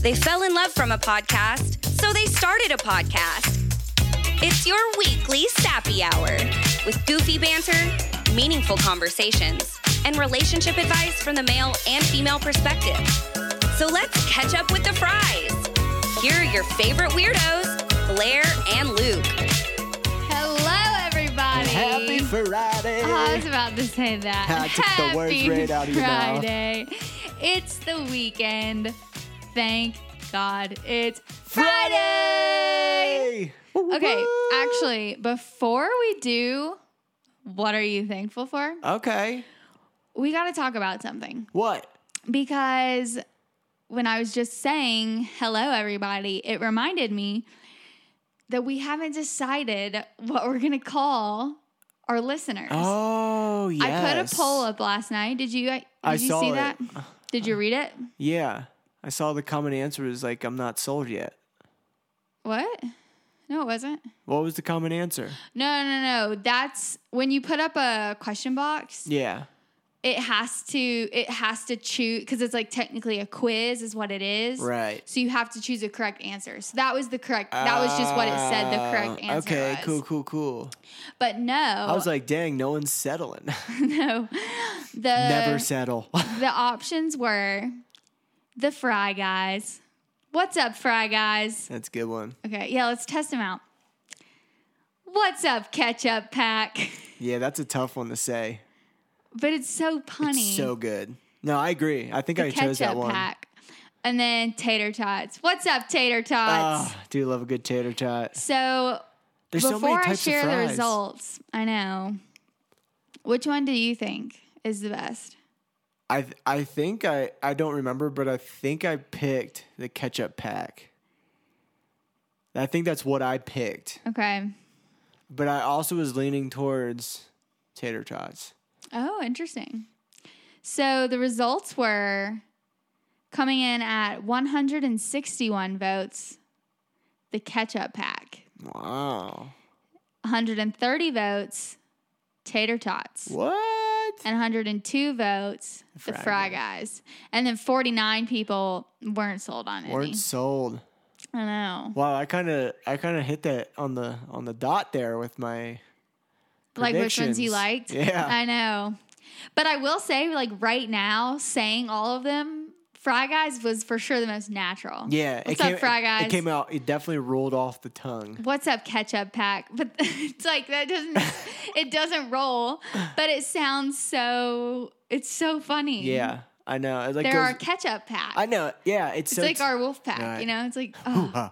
They fell in love from a podcast, so they started a podcast. It's your weekly sappy hour with goofy banter, meaningful conversations, and relationship advice from the male and female perspective. So let's catch up with the fries. Here are your favorite weirdos, Blaire and Luke. Happy Friday. I was about to say that. I took the words Happy right out of your mouth. Friday. It's the weekend. Thank God it's Friday. Woo, Okay, actually, before we do what are you thankful for? Okay. We got to talk about something What? because when I was just saying hello, everybody, it reminded me that we haven't decided what we're going to call our listeners. Oh, yes. I put a poll up last night. Did you? Uh, did I you saw see it. that? Did you read it? Yeah. I saw the common answer was like, I'm not sold yet. What? No, it wasn't. What was the common answer? No, no, no. That's when you put up a question box. Yeah. It has to. It has to choose because it's like technically a quiz, is what it is. Right. So you have to choose a correct answer. So that was the correct. That was just what it said. The correct Ah, answer. Okay, was. cool, cool, cool. But no, I was like, dang, no one's settling. no. The Never settle. the options were the Fry Guys. What's up, Fry Guys? That's a good one. Okay, yeah, let's test them out. What's up, Ketchup Pack? Yeah, that's a tough one to say. But it's so punny. It's so good. No, I agree. I think the I chose that one. Pack. And then Tater Tots. What's up, Tater Tots? Oh, do love a good tater tot. so There's so before many I share of the results, I know. Which one do you think is the best? I I think I I don't remember, but I think I picked the ketchup pack. I think that's what I picked, Okay. but I also was leaning towards tater tots. Oh, interesting. So the results were coming in at 161 votes, the ketchup pack. Wow. 130 votes, tater tots. What? And 102 votes, the Fry guys. And then 49 people weren't sold on it. Weren't sold. I know. Wow, I kind of I kind of hit that on the on the dot there with my Like which ones you liked? Yeah. I know. But I will say, like right now, saying all of them, Fry Guys was for sure the most natural. yeah. What's it came, up, Fry Guys? It came out. It definitely rolled off the tongue. What's up, ketchup pack? But it's like that doesn't it doesn't roll, but it sounds so it's so funny. Yeah, I know. It like They're goes, our ketchup pack. I know. Yeah, it's, it's so like our wolf pack, Right. you know? It's like oh,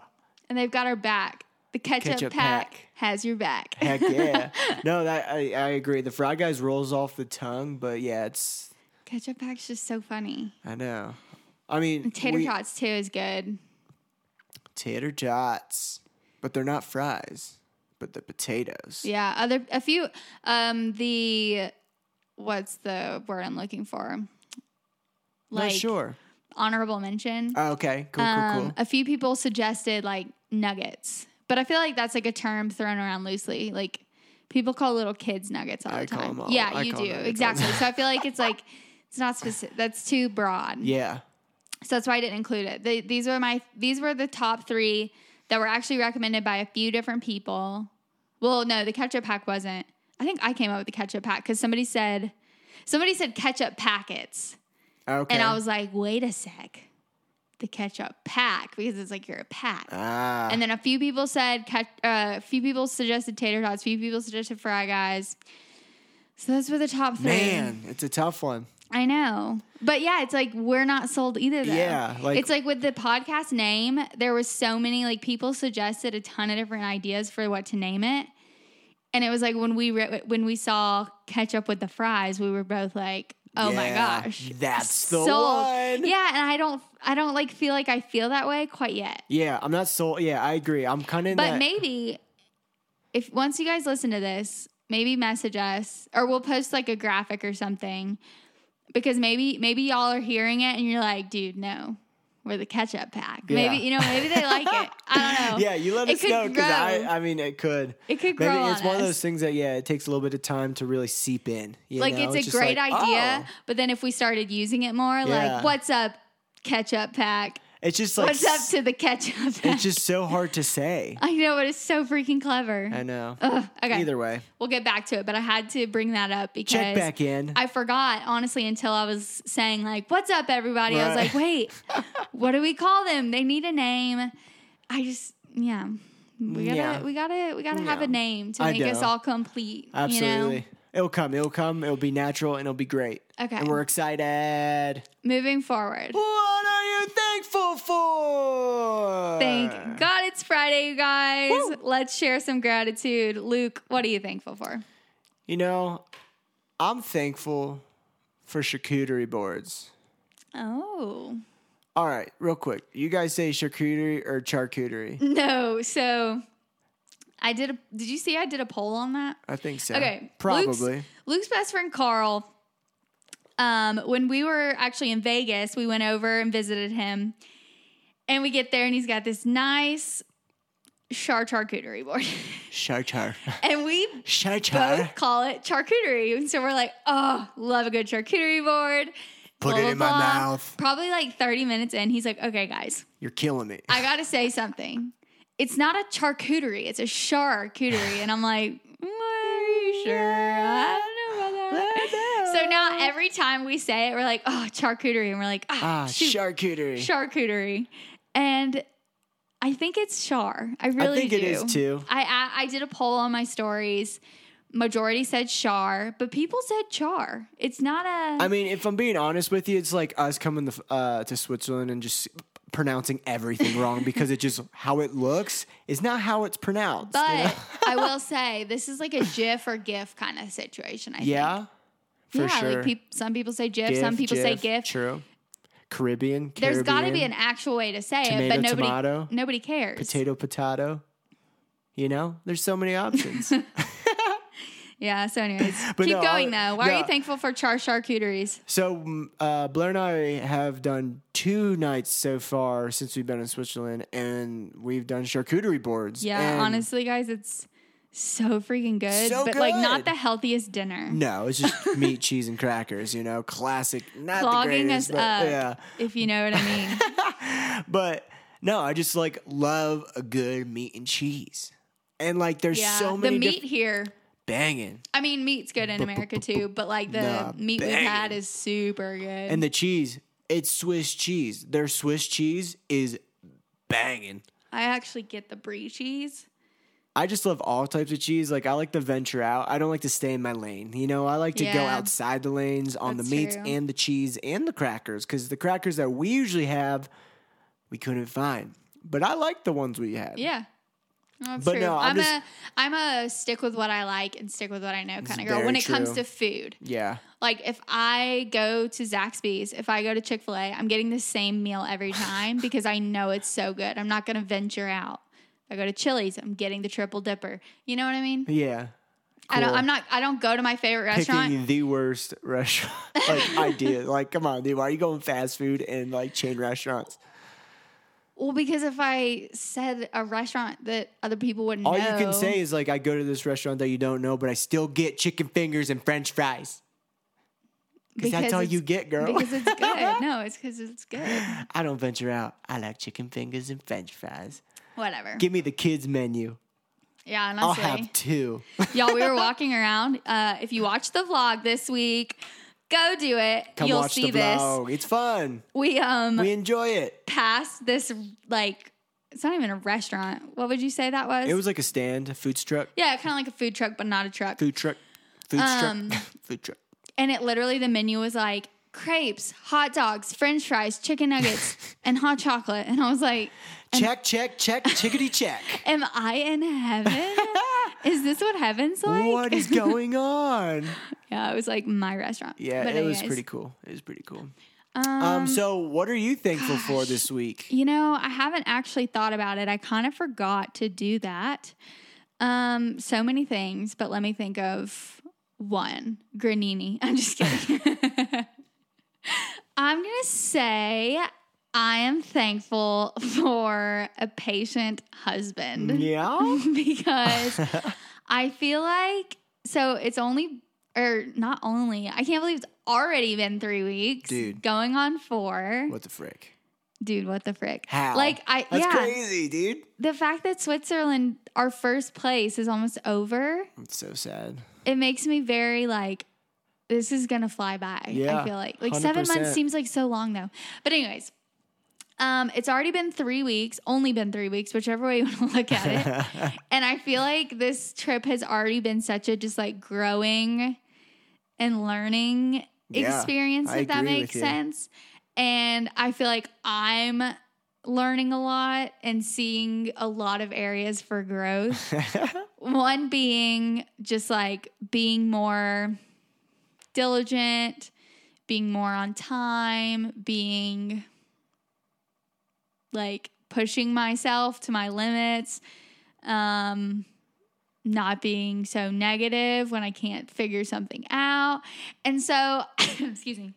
and they've got our back. The ketchup, Ketchup pack, pack. Has your back. Heck yeah. no, that I, I agree. The fried Guys rolls off the tongue, but yeah, it's ketchup pack's just so funny. I know. I mean, And tater we- tots too is good. tater tots, but they're not fries, but the potatoes. Yeah, other a few um the what's the word I'm looking for? Not sure. honorable mention. Oh, okay, cool, cool, Um, cool. A few people suggested like nuggets, but I feel like that's like a term thrown around loosely. Like people call little kids nuggets all I the call time. them all- yeah, I you do nuggets all the exactly. so I feel like it's like it's not specific. That's too broad. Yeah. So that's why I didn't include it. They, these were my these were the top three that were actually recommended by a few different people. Well, no, the ketchup pack wasn't. I think I came up with the ketchup pack because somebody said somebody said ketchup packets. Okay. And I was like, wait a sec. The ketchup pack, because it's like you're a pack. ah. and then a few people said, uh, a few people suggested tater tots, a few people suggested fry guys. So those were the top three. man, it's a tough one. I know. But yeah, it's like we're not sold either though. Yeah, like- it's like with the podcast name, there was so many like people suggested a ton of different ideas for what to name it. And it was like when we re- when we saw ketchup with the fries, we were both like, "Oh my gosh, that's the sold." one. Yeah, and I don't I don't like feel like I feel that way quite yet. Yeah, I'm not sold. Yeah, I agree. I'm kind of But that. maybe if once you guys listen to this, maybe message us or we'll post like a graphic or something because maybe maybe y'all are hearing it and you're like, dude, no, or the ketchup pack. Yeah. Maybe you know, maybe they like it. I don't know. Yeah, you let It us know because I. I mean, it could. It could Maybe grow it's on one of those things that yeah, it takes a little bit of time to really seep in. you like know? it's a great like, idea, oh. but then if we started using it more, Yeah. like what's up, ketchup pack? It's just like what's up to the ketchup? It's just so hard to say. I know, but it's so freaking clever. I know. Ugh, okay, Either way, we'll get back to it, but I had to bring that up because check back in. I forgot honestly until I was saying like, "What's up, everybody?" I was like, "Wait, what do we call them? They need a name." I just, yeah, we gotta, Yeah. we gotta, we gotta have Yeah. a name to I make us all complete. Absolutely. You know? It'll come. It'll come. It'll be natural and it'll be great. Okay. And we're excited. Moving forward. What are you thankful for? Thank God it's Friday, you guys. Let's share some gratitude. Luke, what are you thankful for? You know, I'm thankful for charcuterie boards. Oh. All right, real quick. You guys say charcuterie or charcuterie? No, so I did a did you see I did a poll on that? I think so. Okay. Probably. Luke's, Luke's best friend Carl. Um, when we were actually in Vegas, we went over and visited him. And we get there and he's got this nice char charcuterie board. Char char. and we Char both call it charcuterie. And so we're like, oh, love a good charcuterie board. Put Blah, it blah, in my blah. mouth. Probably like 30 minutes in, he's like, okay, guys, You're killing me. I gotta say something. It's not a charcuterie, it's a charcuterie. And I'm like, "Mm, are you sure? I don't know about that. So now every time we say it, we're like, oh, charcuterie. And we're like, ah, ah, shoot, charcuterie. charcuterie. And I think it's char. I really think do. it is, too. I, I I did a poll on my stories. Majority said char, but people said char. It's not a. I mean, if I'm being honest with you, it's like us coming to, uh, to Switzerland and just pronouncing everything wrong because it just how it looks is not how it's pronounced. you know? But I will say this is like a GIF or GIF kind of situation. I think. yeah, for yeah, sure. like peop- some people say GIF, some people say GIF. True. Caribbean. There's got to be an actual way to say it, but nobody tomato. nobody cares. potato, potato. You know, there's so many options. Yeah. So, anyways, keep no, going though. Why are you thankful for char charcuteries? so mm, uh, Blaire and I have done two nights so far since we've been in Switzerland, and we've done charcuterie boards. Yeah. honestly, guys, it's so freaking good, So but like not the healthiest dinner. No, it's just meat, cheese, and crackers. You know, classic. Not the Clogging greatest, us but up, yeah. if you know what I mean. But no, I just like love a good meat and cheese, and like there's yeah. so the many meat diff- here. Banging, I mean, meat's good in America too, but like the Nah, meat we've had is super good. and the cheese. It's Swiss cheese. Their Swiss cheese is banging. I actually get the brie cheese. I just love all types of cheese. Like I like to venture out. I don't like to stay in my lane. You know, I like to go outside the lanes on That's the meats true. and the cheese and the crackers because the crackers that we usually have, we couldn't find. But I like the ones we had. Yeah. That's But true. no, I'm I'm, just- a I'm a stick with what I like and stick with what I know kind of girl when it comes to food. Yeah. Like if I go to Zaxby's, if I go to Chick Fil A, I'm getting the same meal every time because I know it's so good. I'm not gonna venture out. If I go to Chili's, I'm getting the triple dipper. You know what I mean? Yeah. I don't. I'm not. I don't go to my favorite restaurant. Picking the worst restaurant like idea. Like, come on, dude. Why are you going fast food and like chain restaurants? Well, because if I said a restaurant that other people wouldn't know, All know, you can say is like, I go to this restaurant that you don't know, but I still get chicken fingers and French fries. Because that's all you get, girl. Because it's good. no, it's because it's good. I don't venture out. I like chicken fingers and French fries. Whatever. Give me the kids menu. yeah, I'll honestly. have two. Y'all, we were walking around. Uh, if you watched the vlog this week, go do it. Come You'll watch see the this. It's fun. We um We enjoy it. passed this like it's not even a restaurant. What would you say that was? It was like a stand, a food truck, yeah, kind of like a food truck, but not a truck. food truck, food Um, truck, food truck. And it literally the menu was like crepes, hot dogs, French fries, chicken nuggets, and hot chocolate. And I was like, Check, check, check, chickadee check. "Am I in heaven? is this what heaven's like?" what is going on? yeah, it was like my restaurant. Yeah, But it was pretty cool. It was pretty cool. Um, Um, so what are you thankful for this week? You know, I haven't actually thought about it. I kind of forgot to do that. Um, so many things, but let me think of one. Granini. I'm just kidding. I'm gonna say I am thankful for a patient husband. Yeah. because I feel like so it's only or not only I can't believe it's already been three weeks, Dude. going on four. What the frick? Dude, what the frick? How? Like I That's yeah, crazy, dude. the fact that Switzerland, our first place, is almost over. It's so sad. It makes me very like. This is gonna fly by. Yeah, I feel like like seven months seems like so long though. But anyways, um, it's already been three weeks. Only been three weeks, whichever way you want to look at it. And I feel like this trip has already been such a just like growing and learning Yeah, experience, if that makes sense. And I feel like I'm learning a lot and seeing a lot of areas for growth. One being just like being more diligent, being more on time, being like pushing myself to my limits, um, not being so negative when I can't figure something out. And so, excuse me.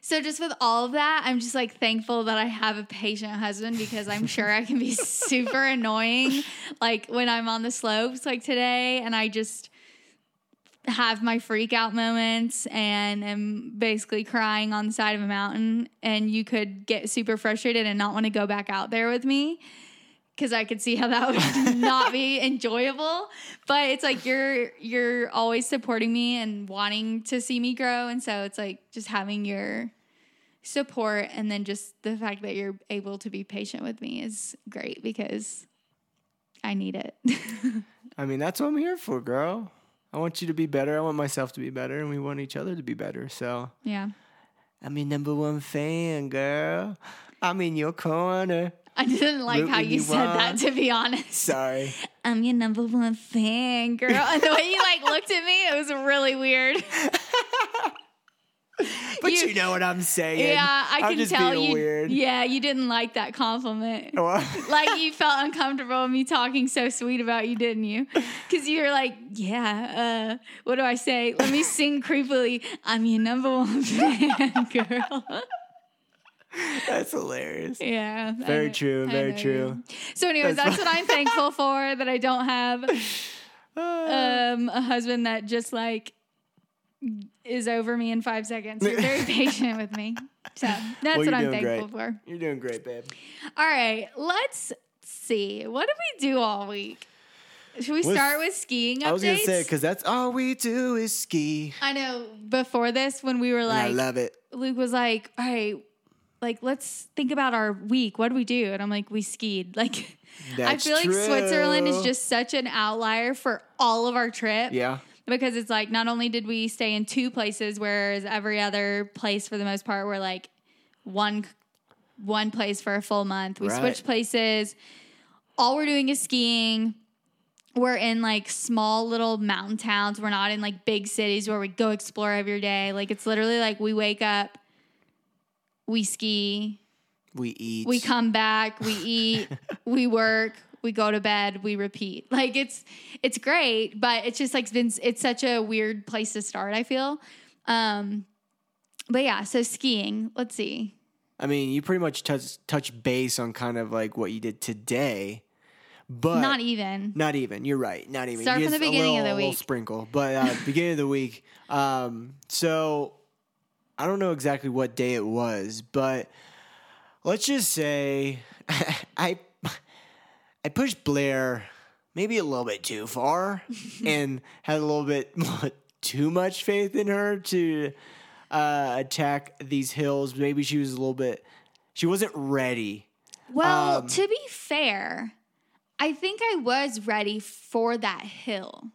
So just with all of that, I'm just like thankful that I have a patient husband because I'm sure I can be super annoying like when I'm on the slopes like today and I just have my freak out moments and am basically crying on the side of a mountain and you could get super frustrated and not want to go back out there with me because I could see how that would not be enjoyable. But it's like you're you're always supporting me and wanting to see me grow, and so it's like just having your support and then just the fact that you're able to be patient with me is great because I need it. I mean, that's what I'm here for, girl. I want you to be better. I want myself to be better, and we want each other to be better. So yeah. I'm your number one fan, girl. I'm in your corner. I didn't like how you you said that to be honest. Sorry. I'm your number one fan, girl. And the way you like looked at me, it was really weird. But You- you, know what I'm saying. Yeah, I I'm can tell you. weird. Yeah, you didn't like that compliment. Like you felt uncomfortable with me talking so sweet about you, didn't you? Because you were like, "Yeah, uh, what do I say? Let me sing creepily. I'm your number one fan, girl." That's hilarious. yeah, Very know- true, very true. So, anyways, That's that's what I'm thankful for that I don't have um, a husband that just like is over me in five seconds. You're very patient with me. So that's Well, what I'm thankful great. for. You're doing great, babe. All right, let's see. What did we do all week? Should we What's- start with skiing updates? I was gonna say because that's all we do is ski. I know before this when we were And I like love it. Luke was like, "All right, like let's think about our week. What do we do?" And I'm like, "We skied." Like I That's feel like Switzerland is just such an outlier for all of our trip. Yeah. Because it's like not only did we stay in two places, whereas every other place for the most part were like one one place for a full month. We Right. switched places. All we're doing is skiing. We're in like small little mountain towns. We're not in like big cities where we go explore every day. Like it's literally like we wake up, we ski, We eat. we come back, we eat, we work, we go to bed, we repeat. Like it's it's great, but it's just like been it's such a weird place to start, I feel. Um but yeah, so skiing, let's see. I mean, you pretty much touch touch base on kind of like what you did today, but Not even. Not even. You're right. Not even. Start from the beginning of little- the little week. sprinkle, but uh, beginning of the week. Um, so I don't know exactly what day it was, but let's just say I I pushed Blaire maybe a little bit too far and had a little bit too much faith in her to uh, attack these hills. Maybe she was a little bit. She wasn't ready. Well, Um, to be fair, I think I was ready for that hill.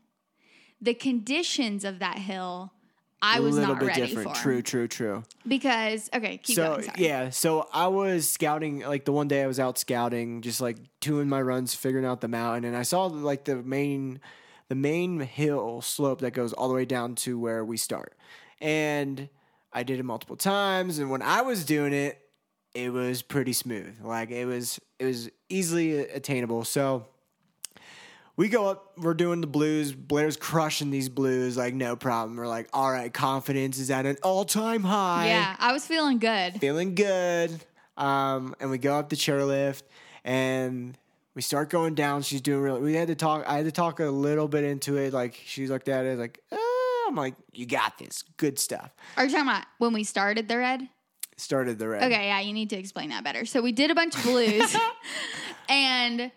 The conditions of that hill, I was a little not bit ready different. for. True, true, true. Because okay, keep so going. Sorry. yeah, so I was scouting like the one day I was out scouting, just like doing my runs, figuring out the mountain, and I saw like the main, the main hill slope that goes all the way down to where we start, and I did it multiple times, and when I was doing it, it was pretty smooth, like it was it was easily attainable. So we go up, we're doing the blues. Blaire's crushing these blues, like no problem. We're like, all right, confidence is at an all time high Yeah, I was feeling good. feeling good. Um, and we go up the chairlift and we start going down. She's doing really. We had to talk. I had to talk a little bit into it. Like she looked at it like, oh. I'm like, you got this. Good stuff. Are you talking about when we started the red? Started the red. Okay, yeah, you need to explain that better. So we did a bunch of blues, and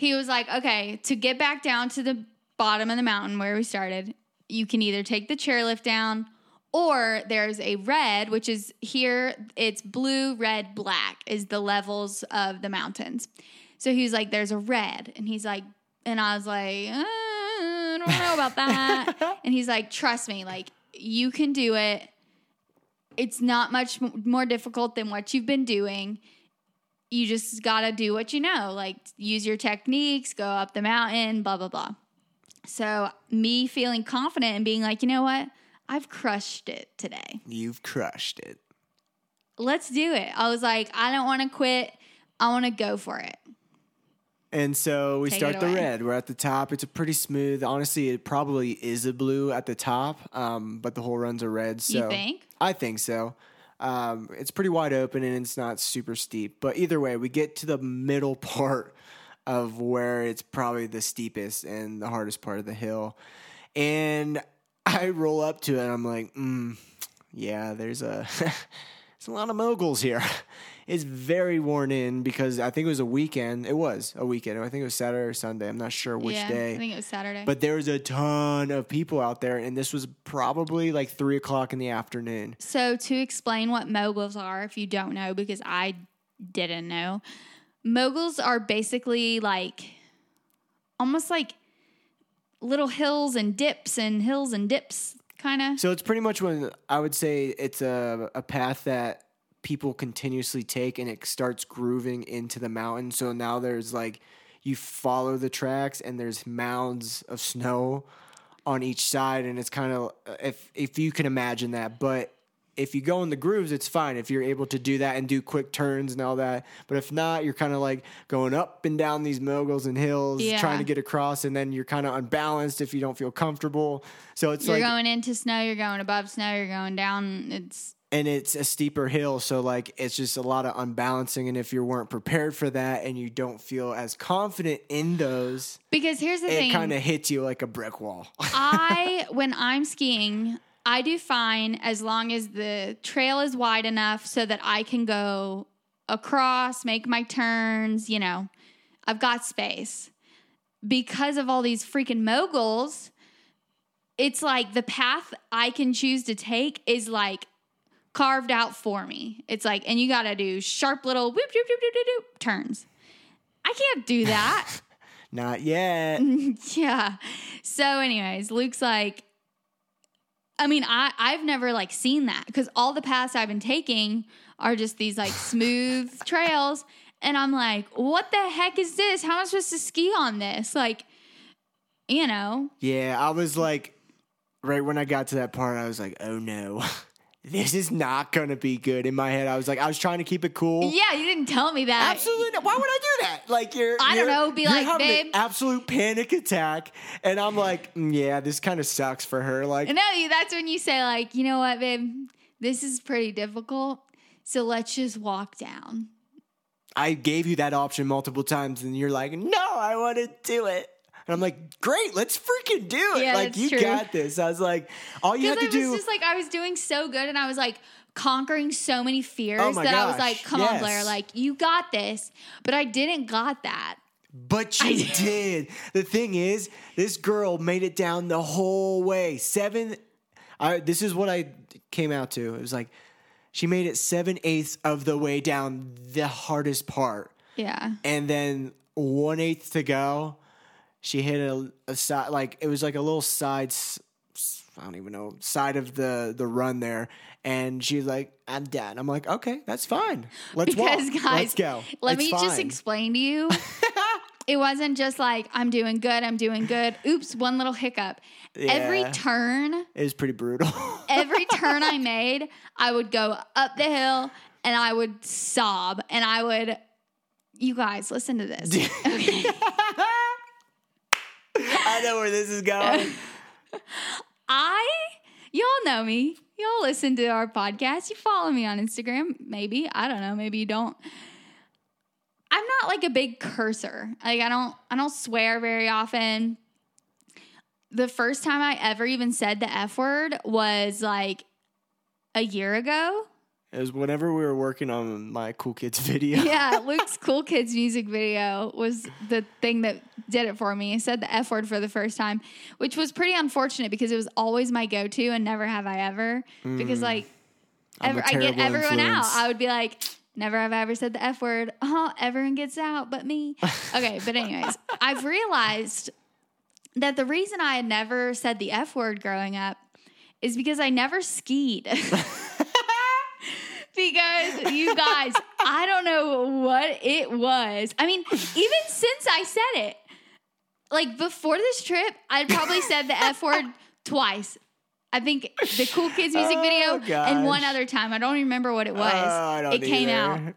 he was like, "Okay, to get back down to the bottom of the mountain where we started, you can either take the chairlift down, or there's a red, which is here. It's blue, red, black is the levels of the mountains. So he was like, "There's a red," and he's like, and I was like, uh, "I don't know about that," and he's like, "Trust me, like you can do it." it's not much more difficult than what you've been doing. You just got to do what you know, like use your techniques, go up the mountain, blah, blah, blah. So, me feeling confident and being like, you know what? I've crushed it today. You've crushed it. Let's do it. I was like, I don't want to quit. I want to go for it. And so we Take start the red. We're at the top. It's a pretty smooth. Honestly, it probably is a blue at the top, um, but the whole run's a red. So? I think so. Um, it's pretty wide open and it's not super steep. But either way, we get to the middle part of where it's probably the steepest and the hardest part of the hill. And I roll up to it. And I'm like, mm, yeah, there's a there's a lot of moguls here. It's very worn in because I think it was a weekend. It was a weekend. I think it was Saturday or Sunday. I'm not sure which yeah, day. I think it was Saturday. But there was a ton of people out there, and this was probably like three o'clock in the afternoon. So, to explain what moguls are, if you don't know, because I didn't know, moguls are basically like almost like little hills and dips and hills and dips, kind of. So it's pretty much when I would say it's a, a path that people continuously take and it starts grooving into the mountain. So now there's like you follow the tracks and there's mounds of snow on each side and it's kind of uh, if if you can imagine that, but if you go in the grooves, it's fine if you're able to do that and do quick turns and all that. But if not, you're kind of like going up and down these moguls and hills, Yeah. trying to get across, and then you're kind of unbalanced if you don't feel comfortable. So it's You're like going into snow, you're going above snow, you're going down. It's and it's a steeper hill so like it's just a lot of unbalancing and if you weren't prepared for that and you don't feel as confident in those because here's the it thing. It kind of hits you like a brick wall I when I'm skiing, I do fine as long as the trail is wide enough so that I can go across, make my turns, you know. I've got space. Because of all these freaking moguls, it's like the path I can choose to take is like carved out for me. It's like, and you got to do sharp little whoop, whoop, whoop, whoop, whoop, whoop turns. I can't do that. not yet yeah. So, anyways, Luke's like, I mean, I I've never like seen that because all the paths I've been taking are just these like smooth trails, and I'm like, what the heck is this? How am I supposed to ski on this? Like, you know, yeah i was like right when i got to that part i was like oh no this is not gonna be good in my head i was like i was trying to keep it cool yeah, you didn't tell me that. Absolutely not. Why would I do that? Like you're I don't know, be like, "Babe." absolute panic attack and I'm like, "Mm, yeah, this kind of sucks for her. Like No, that's when you say like, you know what, babe, this is pretty difficult. So let's just walk down. I gave you that option multiple times, and you're like, no, I want to do it. And I'm like, great, let's freaking do it. Yeah, like, you true. got this. I was like, all you have to I was do. just like I was doing so good and I was like conquering so many fears Oh that I was like, come on. Blaire, like you got this. But I didn't got that. but you did. The thing is, this girl made it down the whole way. Seven. I, this is what I came out to. It was like, she made it seven eighths of the way down the hardest part. Yeah. and then one eighth to go, she hit a, a side like it was like a little side. I don't even know side of the the run there, and she's like, "I'm done." I'm like, "Okay, that's fine. Let's Because walk. guys, Let's go. let It's me just explain to you. it wasn't just like I'm doing good, I'm doing good. Oops, one little hiccup. Every turn, It was pretty brutal. every turn I made, I would go up the hill and I would sob and I would you guys listen to this. Okay. I know where this is going. I Y'all know me. Y'all listen to our podcast. You follow me on Instagram. Maybe. I don't know. Maybe you don't. I'm not like a big cursor. Like I don't I don't swear very often. The first time I ever even said the F word was like a year ago. It was whenever we were working on my cool kids video. Yeah, Luke's Cool Kids music video was the thing that did it for me. I said the F word for the first time, which was pretty unfortunate because it was always my go to and never have I ever. Because, mm. like, ever, I get everyone out. I would be like, never have I ever said the F word. Oh, everyone gets out but me. Okay, but, anyways, I've realized that the reason I had never said the F word growing up is because I never skied. Because you guys, I don't know what it was. I mean, even since I said it, like before this trip, I'd probably said the F word twice. I think the Cool Kids music Oh, video and one other time. I don't remember what it was. Oh, it came out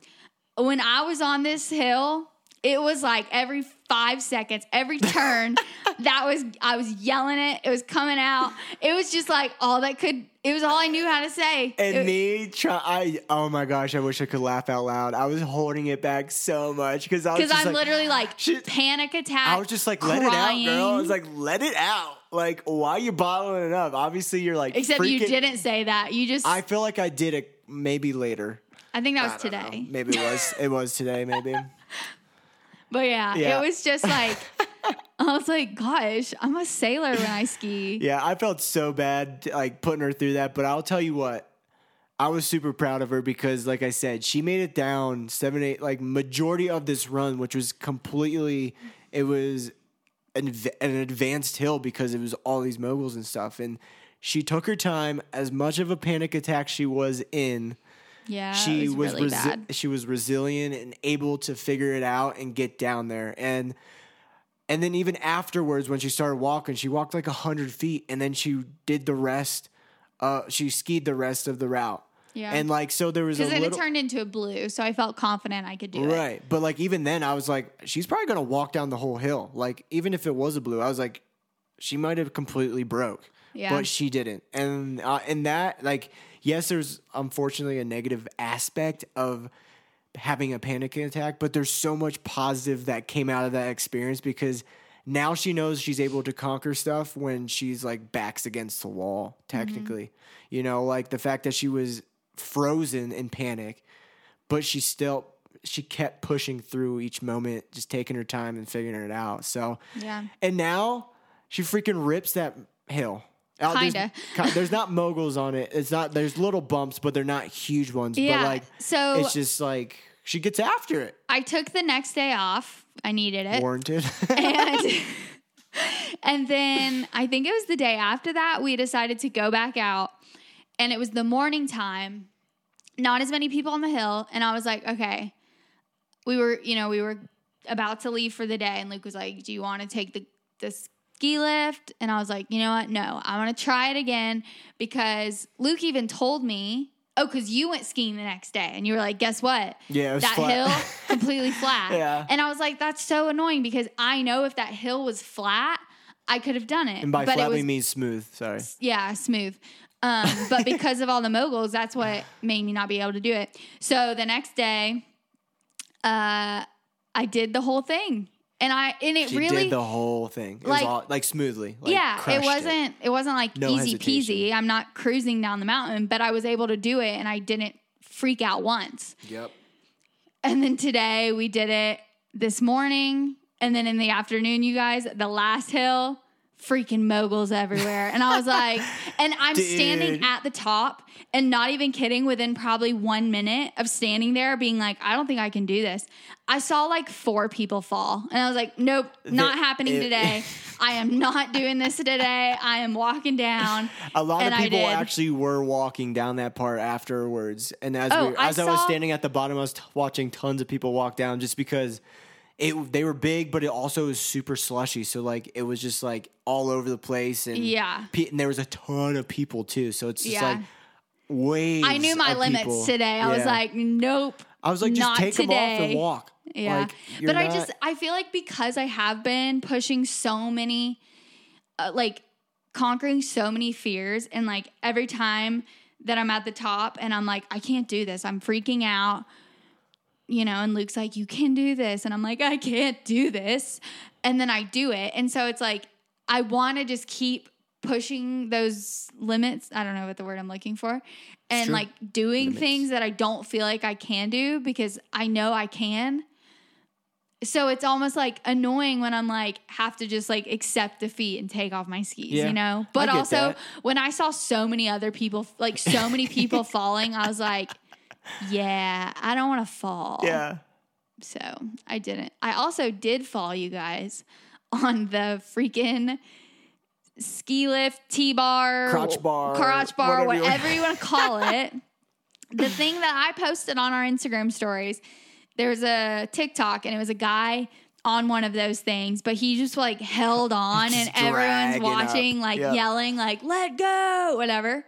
when I was on this hill, it was like every five seconds, every turn, that was I was yelling it. It was coming out. It was just like all that could. It was all I knew how to say. And me try I oh my gosh, I wish I could laugh out loud. I was holding it back so much because I was because I'm like, literally like shit. panic attack. I was just like, let it out, girl. I was like, let it out. Like, why are you bottling it up? Obviously, you're like, except you didn't say that. You just. I feel like I did it maybe later. I think that was don't know. today. Maybe it was. It was today. Maybe. But yeah, Yeah. it was just like I was like, gosh, I'm a sailor when I ski. Yeah, I felt so bad like putting her through that, but I'll tell you what. I was super proud of her because like I said, she made it down 7 8 like majority of this run which was completely it was an, an advanced hill because it was all these moguls and stuff and she took her time as much of a panic attack she was in Yeah, she it was, was, really resi- she was resilient and able to figure it out and get down there. And and then even afterwards when she started walking she walked like 100 feet and then she did the rest uh she skied the rest of the route. Yeah. and like so there was a Because then little it turned into a blue, so I felt confident I could do it. right. But like even then i was like she's probably gonna walk down the whole hill. Like even if it was a blue i was like she might have completely broke. Yeah. but she didn't. And uh, and that like yes there's unfortunately a negative aspect of having a panic attack but there's so much positive that came out of that experience because now she knows she's able to conquer stuff when she's like backs against the wall mm-hmm. technically you know like the fact that she was frozen in panic but she still she kept pushing through each moment just taking her time and figuring it out so Yeah. and now she freaking rips that hill. Out- there's- Kinda. ki- There's, not moguls on it. It's not. There's little bumps, but they're not huge ones. Yeah, But like, so- it's just like she gets after it. I took the next day off. I needed it. Warranted. and and then I think it was the day after that we decided to go back out and it was the morning time not as many people on the hill and I was like okay we were you know we were about to leave for the day and Luke was like do you want to take the the ski lift and I was like you know what no I want to try it again because Luke even told me oh cuz you went skiing the next day and you were like guess what Yeah, that flat. hill completely flat Yeah. and I was like, that's so annoying because I know if that hill was flat, I could have done it. and by but flat it was, we mean smooth. Sorry. yeah, smooth. Um, but because of all the moguls, that's what made me not be able to do it. So the next day, uh, I did the whole thing, and I and it She really did the whole thing. It like- was all like smoothly. Like, yeah, it wasn't it. wasn't like No easy hesitation. peasy. I'm not cruising down the mountain, but I was able to do it, and I didn't freak out once. Yep. And then today we did it this morning. And then in the afternoon, you guys, the last hill, freaking moguls everywhere. And I was like, and I'm standing at the top and not even kidding, within probably one minute of standing there being like, I don't think I can do this. I saw like four people fall. And I was like, nope, not The- happening it- today. I am not doing this today. I am walking down. A lot of people actually were walking down that part afterwards, and as Oh, we, I as I, was standing at the bottom, I was t- watching tons of people walk down just because it they were big, but it also was super slushy. So like it was just like all over the place, and Yeah. pe- and there was a ton of people too. So it's just Yeah. like waves. I knew my limits people. today. I was like, nope. I was like, just not take them off and today. walk. Yeah. Like, but I not- just I feel like because I have been pushing so many uh, like conquering so many fears and like every time that I'm at the top and I'm like I can't do this. I'm freaking out. You know, and Luke's like you can do this and I'm like I can't do this. And then I do it. And so it's like I want to just keep pushing those limits. I don't know what the word I'm looking for. And like doing Limits. things that I don't feel like I can do because I know I can. So it's almost like annoying when I'm like have to just like accept defeat and take off my skis, Yeah, you know? But also that. when I saw so many other people like so many people falling, I was like, yeah, I don't want to fall. Yeah. So I didn't. I also did fall, you guys, on the freaking ski lift, T bar, Crotch bar, crotch bar, whatever you whatever want- you want to call it. the thing that I posted on our Instagram stories, there was a TikTok and it was a guy on one of those things, but he just like held on and everyone's dragging up. watching, like Yep. yelling, like, let go, whatever.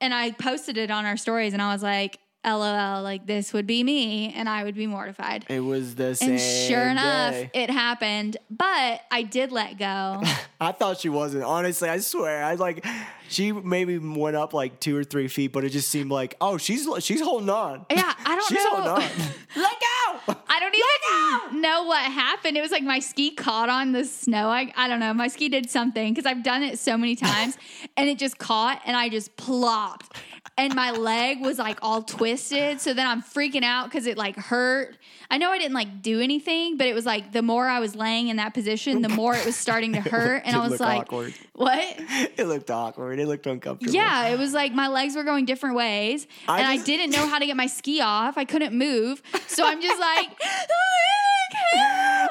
And I posted it on our stories and I was like, LOL, like this would be me and I would be mortified. It was the same. And sure enough, day. it happened. But I did let go. I thought she wasn't. Honestly, I swear. I like she maybe went up like two or three feet, but it just seemed like, oh, she's she's holding on. Yeah, I don't she's know. holding on. Let go. I don't even know what happened. It was like my ski caught on the snow. I, I don't know. My ski did something because I've done it so many times and it just caught and I just plopped. And my leg was like all twisted. So then I'm freaking out because it like hurt. I know I didn't like do anything, but it was like the more I was laying in that position, the more it was starting to hurt. And I was like, awkward. what? It looked awkward. It looked uncomfortable. Yeah, it was like my legs were going different ways, I and I didn't know how to get my ski off. I couldn't move, so I'm just like.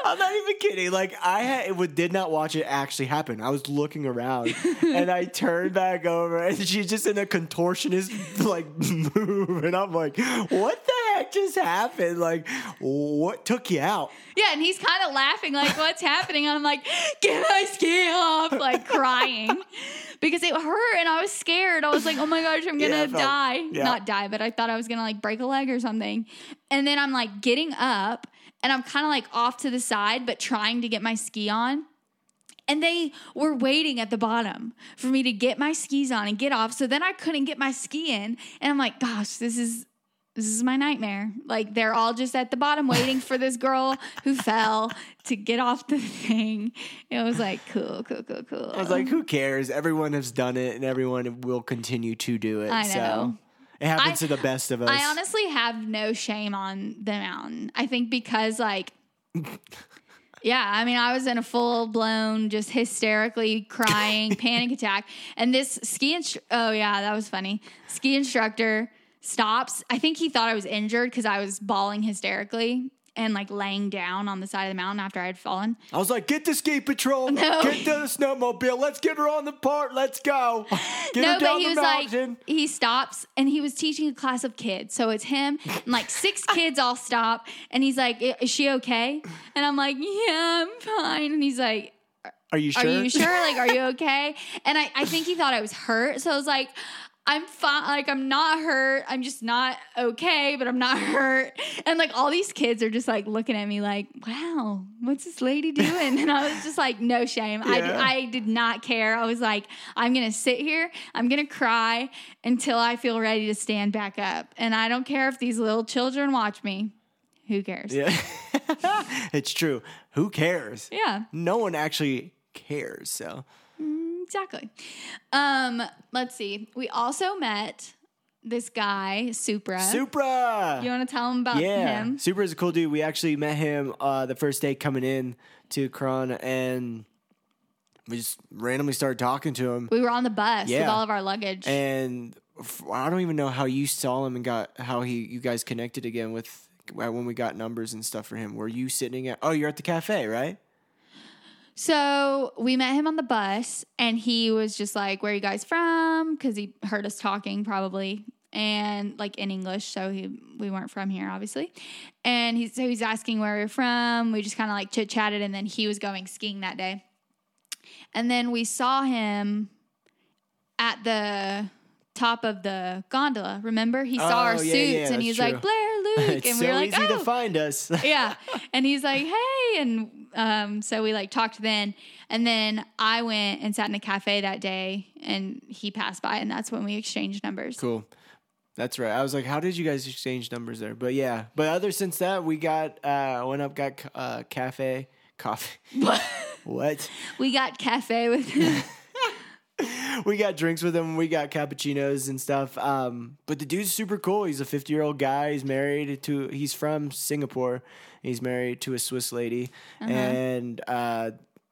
I'm not even kidding. Like I had, it would, did not watch it actually happen. I was looking around and I turned back over and she's just in a contortionist like move and I'm like, what the heck just happened? Like, what took you out? yeah, and he's kind of laughing, like, what's happening? And I'm like, get my ski off, like crying because it hurt, and I was scared. I was like, oh my gosh, I'm gonna Yeah, felt- die, yeah. not die, but I thought I was gonna like break a leg or something. And then I'm like getting up, and I'm kind of like off to the side, but trying to get my ski on. And they were waiting at the bottom for me to get my skis on and get off. So then I couldn't get my ski in. And I'm like, gosh, this is this is my nightmare. Like they're all just at the bottom waiting for this girl who fell to get off the thing. It was like cool, cool, cool, cool. I was like, who cares? Everyone has done it and everyone will continue to do it. I So know. It happens I- to the best of us. I honestly have no shame on the mountain. I think because like Yeah, I mean, I was in a full blown, just hysterically crying panic attack. And this ski instru- oh yeah, that was funny. Ski instructor stops. I think he thought I was injured because I was bawling hysterically and like laying down on the side of the mountain after I had fallen. I was like, get the ski patrol, No. get to the snowmobile, let's get her on the part, let's go. Get no, her down but he the was mountain. like, he stops and he was teaching a class of kids. So it's him and like six kids all stop. And he's like, Is she okay? And I'm like, Yeah, I'm fine. And he's like, Are you sure? Are you sure? Like, are you okay? And I, I think he thought I was hurt. So I was like, I'm fine. Like, I'm not hurt. I'm just not okay, but I'm not hurt. And like, all these kids are just like looking at me like, wow, what's this lady doing? And I was just like, no shame. Yeah. I, I did not care. I was like, I'm going to sit here. I'm going to cry until I feel ready to stand back up. And I don't care if these little children watch me. Who cares? Yeah. it's true. Who cares? yeah. No one actually cares. So Exactly. Um, let's see. We also met this guy, Supra. Supra. You want to tell him about yeah, him? Supra is a cool dude. We actually met him uh, the first day coming in to Crans, and we just randomly started talking to him. We were on the bus with all of our luggage. And I don't even know how you saw him and got how he you guys connected again with when we got numbers and stuff for him. Were you sitting at? Oh, you're at the cafe, right? So we met him on the bus, and he was just like, "Where are you guys from?" Because he heard us talking, probably, and like in English. So he we weren't from here, obviously. And he so he's asking where we're from. We just kind of like chit chatted, and then he was going skiing that day. And then we saw him at the top of the gondola. Remember, he saw our Oh, suits yeah, yeah, and that's he was true. like Blaire, Luke, and so we were like, easy oh, to find us. yeah. And he's like, hey. And um, so we like talked then. And then I went and sat in a cafe that day and he passed by and that's when we exchanged numbers. cool. That's right. I was like, how did you guys exchange numbers there? But yeah. But other since that, we got uh went up, got uh cafe, coffee. what? We got cafe with him. we got drinks with him. We got cappuccinos and stuff. Um, but the dude's super cool. He's a 50 year old guy. He's married to, he's from Singapore. He's married to a Swiss lady. And uh,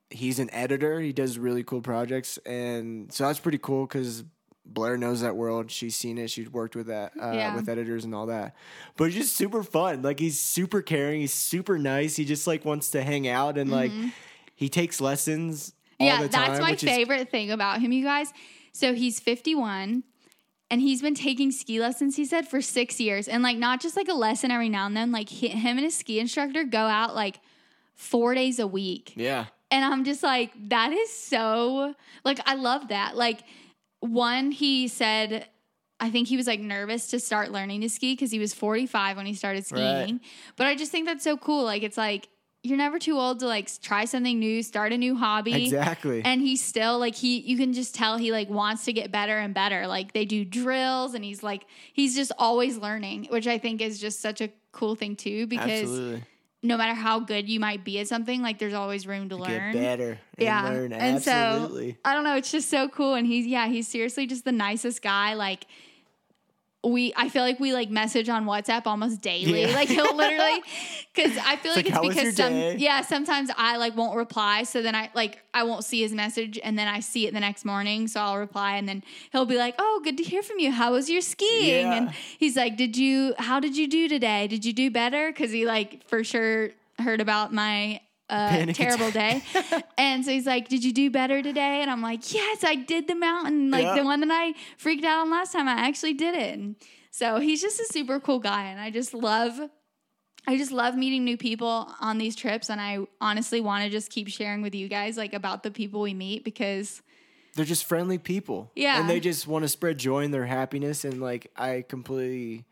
he's an editor. He does really cool projects. And so that's pretty cool because Blaire knows that world. She's seen it. She's worked with that, uh, Yeah. with editors and all that. But he's just super fun. Like he's super caring. He's super nice. He just like wants to hang out and like, he takes lessons. Yeah, the time, that's my which is favorite thing about him, you guys. So he's 51 and he's been taking ski lessons, he said, for six years. And like, not just like a lesson every now and then, like, he, him and his ski instructor go out like four days a week. Yeah. And I'm just like, that is so, like, I love that. Like, one, he said, I think he was like nervous to start learning to ski because he was 45 when he started skiing. Right. But I just think that's so cool. Like, it's like, you're never too old to like try something new, start a new hobby. Exactly. And he's still like he you can just tell he like wants to get better and better. Like they do drills and he's like he's just always learning, which I think is just such a cool thing too because Absolutely. no matter how good you might be at something, like there's always room to learn. Get better. And yeah. Learn. And Absolutely. so I don't know, it's just so cool and he's yeah, he's seriously just the nicest guy like we I feel like we like message on WhatsApp almost daily. Yeah. Like he'll literally cuz I feel like, like, it's "How was your because some day?" yeah, sometimes I like won't reply so then I like I won't see his message and then I see it the next morning so I'll reply and then he'll be like, "Oh, good to hear from you. How was your skiing?" Yeah. And he's like, "Did you how did you do today? Did you do better?" cuz he like for sure heard about my uh, Panic terrible day. and so he's like, Did you do better today? And I'm like, Yes, I did the mountain. Like Yeah. the one that I freaked out on last time. I actually did it. And so he's just a super cool guy. And I just love. I just love meeting new people on these trips, and I honestly want to just keep sharing with you guys like about the people we meet because They're just friendly people. Yeah. And they just want to spread joy and their happiness. And like, I completely,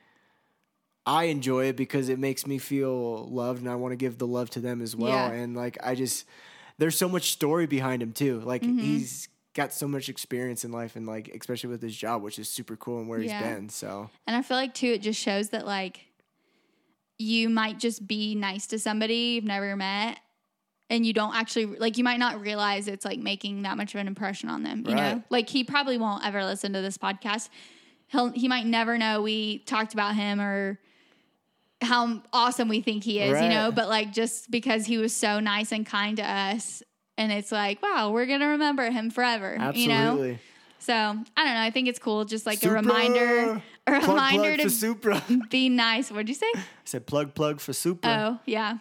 I enjoy it because it makes me feel loved and I want to give the love to them as well. Yeah. And like, I just, there's so much story behind him too. Like, Mm-hmm. he's got so much experience in life and like, especially with his job, which is super cool and where Yeah. he's been. So, And I feel like too, it just shows that like you might just be nice to somebody you've never met, and you don't actually like you might not realize it's like making that much of an impression on them. You know, like he probably won't ever listen to this podcast. He'll he might never know we talked about him or how awesome we think he is. You know, but like just because he was so nice and kind to us. And it's like, wow, we're gonna remember him forever. You know, so I don't know. I think it's cool, just like Supra! a reminder, a Plug, reminder plug to. Be nice. What'd you say? I said plug, plug for Supra. Oh, yeah.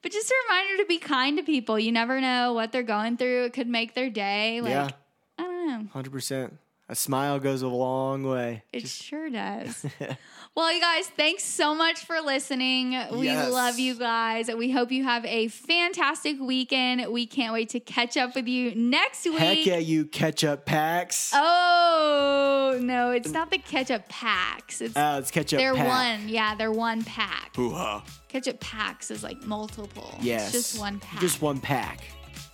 But just a reminder to be kind to people. You never know what they're going through. It could make their day. Like yeah. I don't know. 100%. A smile goes a long way. It sure does. well, you guys, thanks so much for listening. We Yes. love you guys. We hope you have a fantastic weekend. We can't wait to catch up with you next week. Heck yeah, you ketchup packs. Oh no, it's not the ketchup packs. It's Uh, it's ketchup they're pack. one. Yeah, they're one pack. Hoo-ha. Ketchup packs is like multiple. Yes. It's just one pack. Just one pack.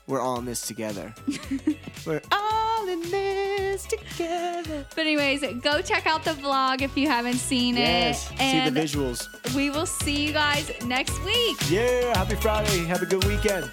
We're all in this together. We're all in this together. But anyways, go check out the vlog if you haven't seen Yes. it. See And the visuals. we will see you guys next week. Yeah. Happy Friday. Have a good weekend.